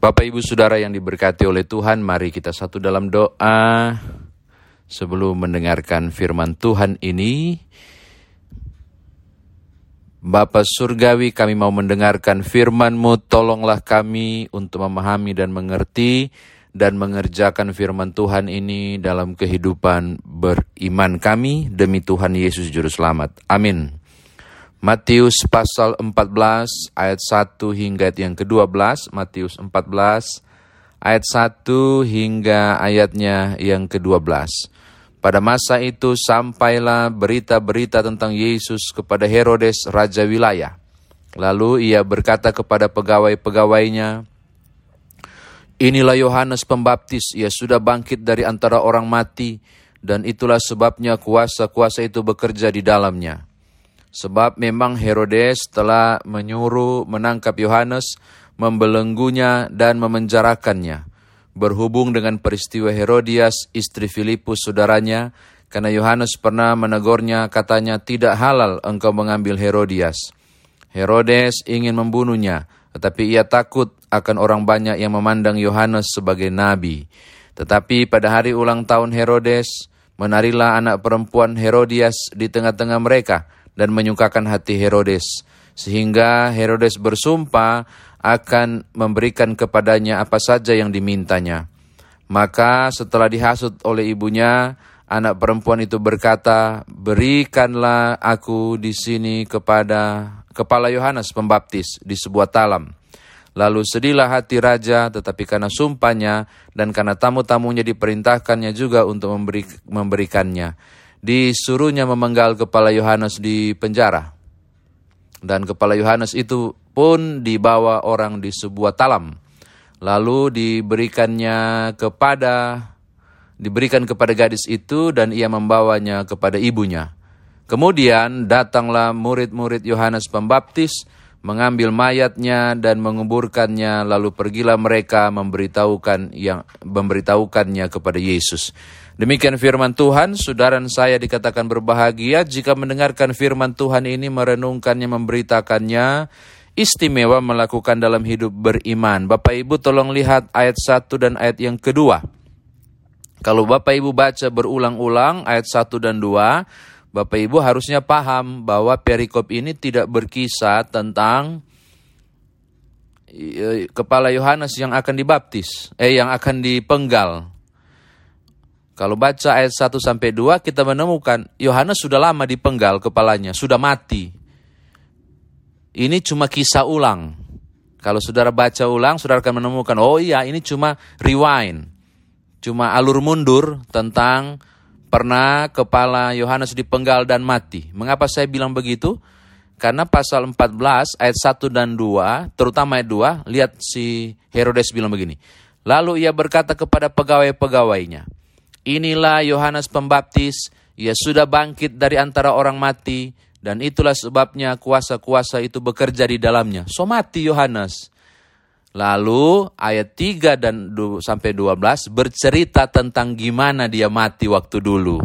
Bapak Ibu Saudara yang diberkati oleh Tuhan, mari kita satu dalam doa sebelum mendengarkan firman Tuhan ini. Bapa Surgawi, kami mau mendengarkan firman-Mu, tolonglah kami untuk memahami dan mengerti dan mengerjakan firman Tuhan ini dalam kehidupan beriman kami demi Tuhan Yesus Juru Selamat. Amin. Matius pasal 14 ayat 1 hingga ayat yang ke-12, Matius 14 ayat 1 hingga ayatnya yang ke-12. Pada masa itu sampailah berita-berita tentang Yesus kepada Herodes raja wilayah. Lalu ia berkata kepada pegawai-pegawainya, Inilah Yohanes Pembaptis, ia sudah bangkit dari antara orang mati, dan itulah sebabnya kuasa-kuasa itu bekerja di dalamnya. Sebab memang Herodes telah menyuruh menangkap Yohanes, membelenggunya dan memenjarakannya. Berhubung dengan peristiwa Herodias, istri Filipus saudaranya, karena Yohanes pernah menegurnya katanya tidak halal engkau mengambil Herodias. Herodes ingin membunuhnya, tetapi ia takut akan orang banyak yang memandang Yohanes sebagai nabi. Tetapi pada hari ulang tahun Herodes, menarilah anak perempuan Herodias di tengah-tengah mereka, dan menyukakan hati Herodes, sehingga Herodes bersumpah akan memberikan kepadanya apa saja yang dimintanya. Maka setelah dihasut oleh ibunya, anak perempuan itu berkata, "Berikanlah aku di sini kepada kepala Yohanes Pembaptis di sebuah talam." Lalu sedihlah hati raja, tetapi karena sumpahnya dan karena tamu-tamunya diperintahkannya juga untuk memberi, memberikannya disuruhnya memenggal kepala Yohanes di penjara. Dan kepala Yohanes itu pun dibawa orang di sebuah talam. Lalu diberikannya kepada diberikan kepada gadis itu dan ia membawanya kepada ibunya. Kemudian datanglah murid-murid Yohanes Pembaptis mengambil mayatnya dan menguburkannya lalu pergilah mereka memberitahukan yang memberitahukannya kepada Yesus. Demikian firman Tuhan, saudara saya dikatakan berbahagia jika mendengarkan firman Tuhan ini, merenungkannya, memberitakannya, istimewa melakukan dalam hidup beriman. Bapak Ibu tolong lihat ayat 1 dan ayat yang kedua. Kalau Bapak Ibu baca berulang-ulang ayat 1 dan 2, Bapak Ibu harusnya paham bahwa perikop ini tidak berkisah tentang eh, kepala Yohanes yang akan dibaptis, eh yang akan dipenggal. Kalau baca ayat 1 sampai 2 kita menemukan Yohanes sudah lama dipenggal kepalanya, sudah mati. Ini cuma kisah ulang. Kalau saudara baca ulang, saudara akan menemukan, oh iya ini cuma rewind. Cuma alur mundur tentang pernah kepala Yohanes dipenggal dan mati. Mengapa saya bilang begitu? Karena pasal 14 ayat 1 dan 2, terutama ayat 2, lihat si Herodes bilang begini. Lalu ia berkata kepada pegawai-pegawainya, Inilah Yohanes Pembaptis, ia sudah bangkit dari antara orang mati, dan itulah sebabnya kuasa-kuasa itu bekerja di dalamnya. So mati Yohanes. Lalu ayat 3 dan sampai 12 bercerita tentang gimana dia mati waktu dulu.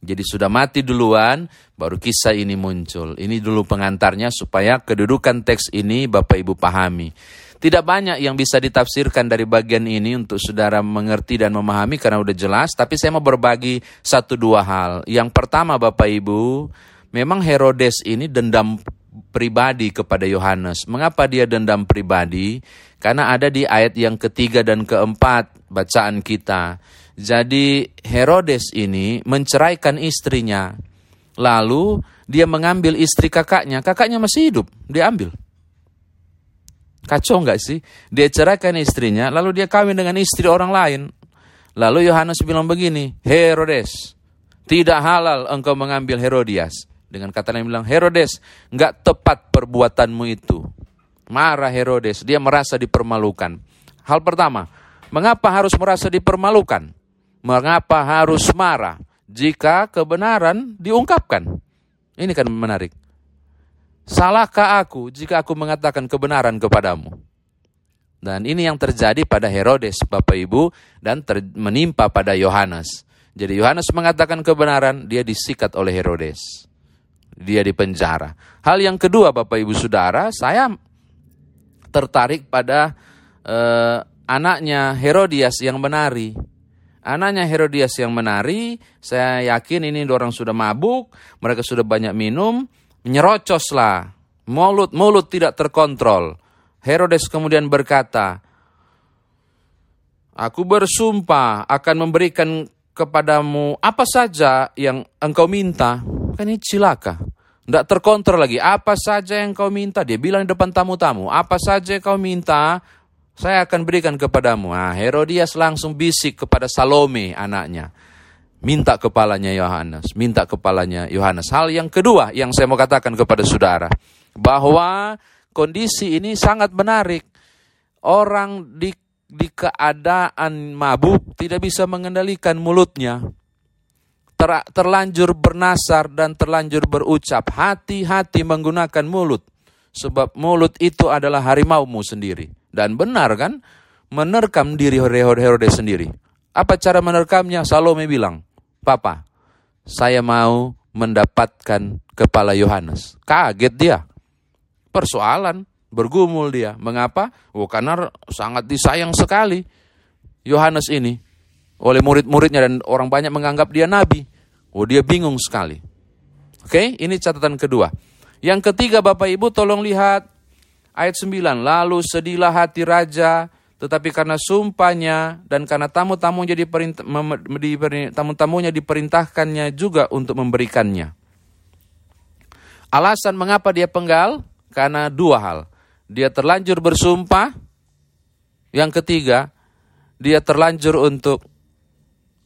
Jadi sudah mati duluan, baru kisah ini muncul. Ini dulu pengantarnya supaya kedudukan teks ini Bapak Ibu pahami. Tidak banyak yang bisa ditafsirkan dari bagian ini untuk saudara mengerti dan memahami karena udah jelas, tapi saya mau berbagi satu dua hal. Yang pertama Bapak Ibu, memang Herodes ini dendam pribadi kepada Yohanes. Mengapa dia dendam pribadi? Karena ada di ayat yang ketiga dan keempat bacaan kita. Jadi Herodes ini menceraikan istrinya. Lalu dia mengambil istri kakaknya. Kakaknya masih hidup, dia ambil. Kacau nggak sih? Dia ceraikan istrinya, lalu dia kawin dengan istri orang lain. Lalu Yohanes bilang begini, Herodes, tidak halal engkau mengambil Herodias. Dengan kata lain bilang, Herodes, nggak tepat perbuatanmu itu. Marah Herodes, dia merasa dipermalukan. Hal pertama, mengapa harus merasa dipermalukan? Mengapa harus marah jika kebenaran diungkapkan? Ini kan menarik. Salahkah aku jika aku mengatakan kebenaran kepadamu? Dan ini yang terjadi pada Herodes, Bapak Ibu, dan menimpa pada Yohanes. Jadi Yohanes mengatakan kebenaran, dia disikat oleh Herodes. Dia dipenjara. Hal yang kedua, Bapak Ibu Saudara, saya tertarik pada eh, anaknya Herodias yang menari. Anaknya Herodias yang menari, saya yakin ini orang sudah mabuk, mereka sudah banyak minum, menyerocoslah. Mulut mulut tidak terkontrol. Herodes kemudian berkata, Aku bersumpah akan memberikan kepadamu apa saja yang engkau minta. Kan ini cilaka. Tidak terkontrol lagi. Apa saja yang kau minta. Dia bilang di depan tamu-tamu. Apa saja yang kau minta, saya akan berikan kepadamu. Nah, Herodias langsung bisik kepada Salome anaknya. Minta kepalanya Yohanes. Minta kepalanya Yohanes. Hal yang kedua yang saya mau katakan kepada saudara. Bahwa kondisi ini sangat menarik. Orang di di keadaan mabuk tidak bisa mengendalikan mulutnya. Ter, terlanjur bernasar dan terlanjur berucap. Hati-hati menggunakan mulut. Sebab mulut itu adalah harimaumu sendiri. Dan benar kan? Menerkam diri Herodes sendiri. Apa cara menerkamnya? Salome bilang, Papa, saya mau mendapatkan kepala Yohanes. Kaget dia. Persoalan Bergumul dia. Mengapa? Oh, karena sangat disayang sekali Yohanes ini oleh murid-muridnya dan orang banyak menganggap dia nabi. Oh, dia bingung sekali. Oke, ini catatan kedua. Yang ketiga Bapak Ibu tolong lihat ayat 9. Lalu sedihlah hati raja tetapi karena sumpahnya dan karena tamu-tamunya diperintah, tamu-tamunya diperintahkannya juga untuk memberikannya. Alasan mengapa dia penggal? Karena dua hal dia terlanjur bersumpah. Yang ketiga, dia terlanjur untuk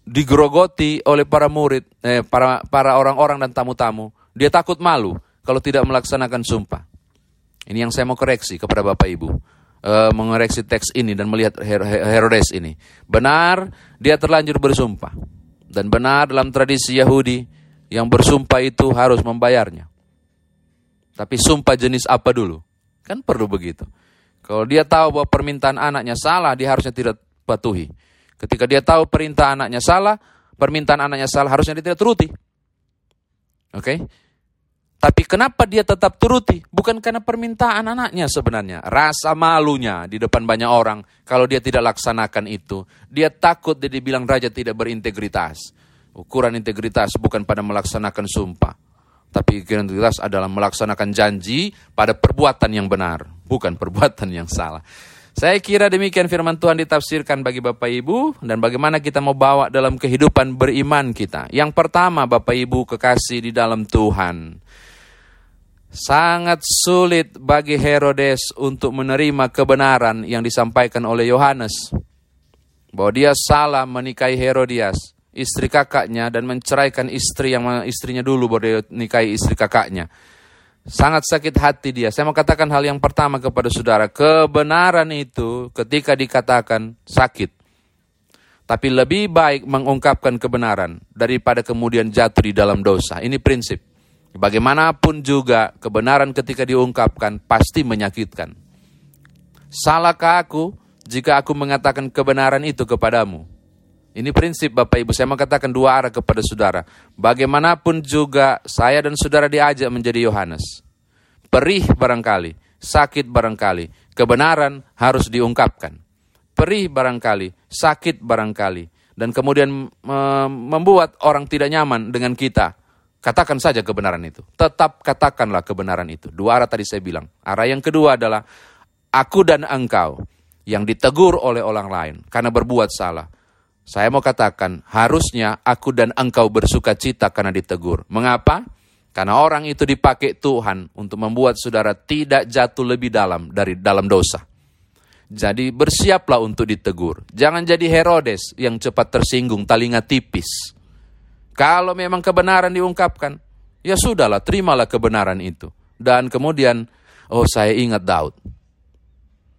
digerogoti oleh para murid, eh, para para orang-orang dan tamu-tamu. Dia takut malu kalau tidak melaksanakan sumpah. Ini yang saya mau koreksi kepada Bapak Ibu. E, mengoreksi teks ini dan melihat Herodes ini. Benar, dia terlanjur bersumpah. Dan benar dalam tradisi Yahudi, yang bersumpah itu harus membayarnya. Tapi sumpah jenis apa dulu? Kan perlu begitu. Kalau dia tahu bahwa permintaan anaknya salah, dia harusnya tidak patuhi. Ketika dia tahu perintah anaknya salah, permintaan anaknya salah, harusnya dia tidak turuti. Oke? Okay? Tapi kenapa dia tetap turuti? Bukan karena permintaan anaknya sebenarnya. Rasa malunya di depan banyak orang kalau dia tidak laksanakan itu. Dia takut dia dibilang raja tidak berintegritas. Ukuran integritas bukan pada melaksanakan sumpah. Tapi integritas adalah melaksanakan janji pada perbuatan yang benar, bukan perbuatan yang salah. Saya kira demikian firman Tuhan ditafsirkan bagi Bapak Ibu dan bagaimana kita mau bawa dalam kehidupan beriman kita. Yang pertama Bapak Ibu kekasih di dalam Tuhan. Sangat sulit bagi Herodes untuk menerima kebenaran yang disampaikan oleh Yohanes. Bahwa dia salah menikahi Herodias istri kakaknya dan menceraikan istri yang istrinya dulu baru dia nikahi istri kakaknya. Sangat sakit hati dia. Saya mau katakan hal yang pertama kepada saudara. Kebenaran itu ketika dikatakan sakit. Tapi lebih baik mengungkapkan kebenaran daripada kemudian jatuh di dalam dosa. Ini prinsip. Bagaimanapun juga kebenaran ketika diungkapkan pasti menyakitkan. Salahkah aku jika aku mengatakan kebenaran itu kepadamu? Ini prinsip Bapak Ibu, saya mengatakan dua arah kepada saudara. Bagaimanapun juga saya dan saudara diajak menjadi Yohanes. Perih barangkali, sakit barangkali, kebenaran harus diungkapkan. Perih barangkali, sakit barangkali, dan kemudian membuat orang tidak nyaman dengan kita. Katakan saja kebenaran itu. Tetap katakanlah kebenaran itu. Dua arah tadi saya bilang. Arah yang kedua adalah aku dan engkau yang ditegur oleh orang lain karena berbuat salah saya mau katakan, harusnya aku dan engkau bersuka cita karena ditegur. Mengapa? Karena orang itu dipakai Tuhan untuk membuat saudara tidak jatuh lebih dalam dari dalam dosa. Jadi bersiaplah untuk ditegur. Jangan jadi Herodes yang cepat tersinggung, talinga tipis. Kalau memang kebenaran diungkapkan, ya sudahlah, terimalah kebenaran itu. Dan kemudian, oh saya ingat Daud.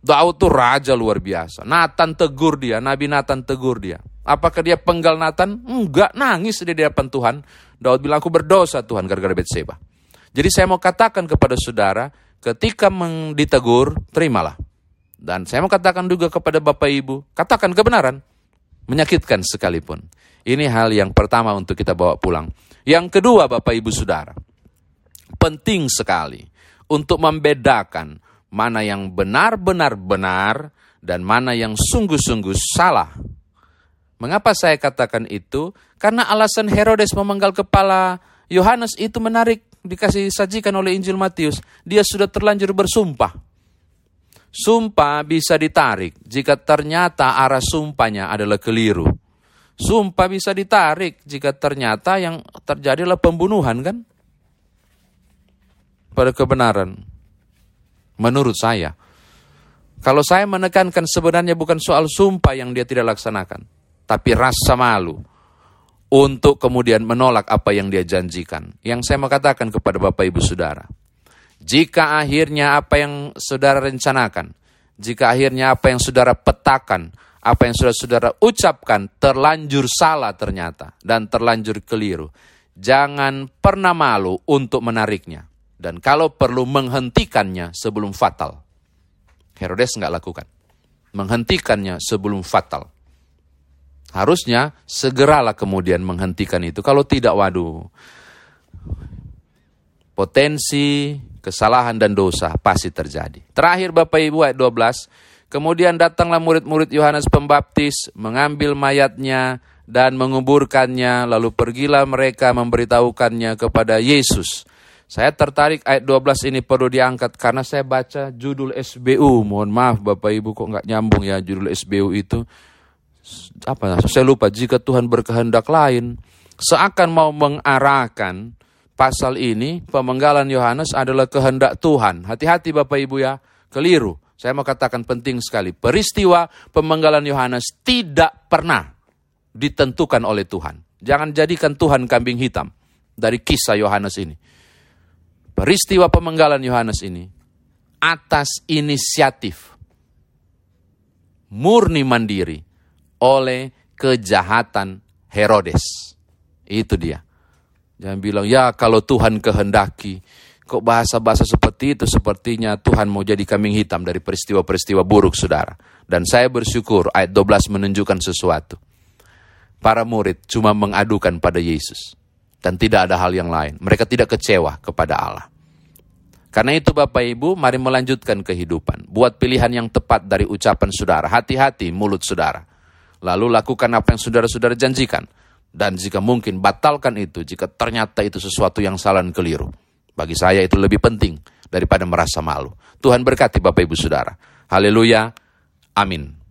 Daud tuh raja luar biasa. Nathan tegur dia, Nabi Nathan tegur dia. Apakah dia penggal Nathan? Enggak, nangis di hadapan Tuhan. Daud bilang, aku berdosa Tuhan gara-gara Betseba. Jadi saya mau katakan kepada saudara, ketika ditegur, terimalah. Dan saya mau katakan juga kepada Bapak Ibu, katakan kebenaran. Menyakitkan sekalipun. Ini hal yang pertama untuk kita bawa pulang. Yang kedua Bapak Ibu Saudara, penting sekali untuk membedakan mana yang benar-benar benar dan mana yang sungguh-sungguh salah. Mengapa saya katakan itu? Karena alasan Herodes memenggal kepala Yohanes itu menarik dikasih sajikan oleh Injil Matius. Dia sudah terlanjur bersumpah. Sumpah bisa ditarik jika ternyata arah sumpahnya adalah keliru. Sumpah bisa ditarik jika ternyata yang terjadi adalah pembunuhan kan? Pada kebenaran. Menurut saya. Kalau saya menekankan sebenarnya bukan soal sumpah yang dia tidak laksanakan. Tapi rasa malu. Untuk kemudian menolak apa yang dia janjikan. Yang saya mau katakan kepada Bapak Ibu Saudara. Jika akhirnya apa yang saudara rencanakan, jika akhirnya apa yang saudara petakan, apa yang sudah saudara ucapkan terlanjur salah ternyata dan terlanjur keliru, jangan pernah malu untuk menariknya. Dan kalau perlu menghentikannya sebelum fatal. Herodes nggak lakukan. Menghentikannya sebelum fatal. Harusnya segeralah kemudian menghentikan itu. Kalau tidak, waduh. Potensi kesalahan dan dosa pasti terjadi. Terakhir Bapak Ibu ayat 12. Kemudian datanglah murid-murid Yohanes Pembaptis mengambil mayatnya dan menguburkannya. Lalu pergilah mereka memberitahukannya kepada Yesus. Saya tertarik ayat 12 ini perlu diangkat karena saya baca judul SBU. Mohon maaf Bapak Ibu kok nggak nyambung ya judul SBU itu. Apa saya lupa jika Tuhan berkehendak lain seakan mau mengarahkan pasal ini pemenggalan Yohanes adalah kehendak Tuhan. Hati-hati Bapak Ibu ya, keliru. Saya mau katakan penting sekali. Peristiwa pemenggalan Yohanes tidak pernah ditentukan oleh Tuhan. Jangan jadikan Tuhan kambing hitam dari kisah Yohanes ini peristiwa pemenggalan Yohanes ini atas inisiatif murni mandiri oleh kejahatan Herodes. Itu dia. Jangan bilang, ya kalau Tuhan kehendaki, kok bahasa-bahasa seperti itu sepertinya Tuhan mau jadi kambing hitam dari peristiwa-peristiwa buruk saudara. Dan saya bersyukur ayat 12 menunjukkan sesuatu. Para murid cuma mengadukan pada Yesus dan tidak ada hal yang lain. Mereka tidak kecewa kepada Allah. Karena itu Bapak Ibu, mari melanjutkan kehidupan. Buat pilihan yang tepat dari ucapan saudara. Hati-hati mulut saudara. Lalu lakukan apa yang saudara-saudara janjikan. Dan jika mungkin batalkan itu jika ternyata itu sesuatu yang salah dan keliru. Bagi saya itu lebih penting daripada merasa malu. Tuhan berkati Bapak Ibu Saudara. Haleluya. Amin.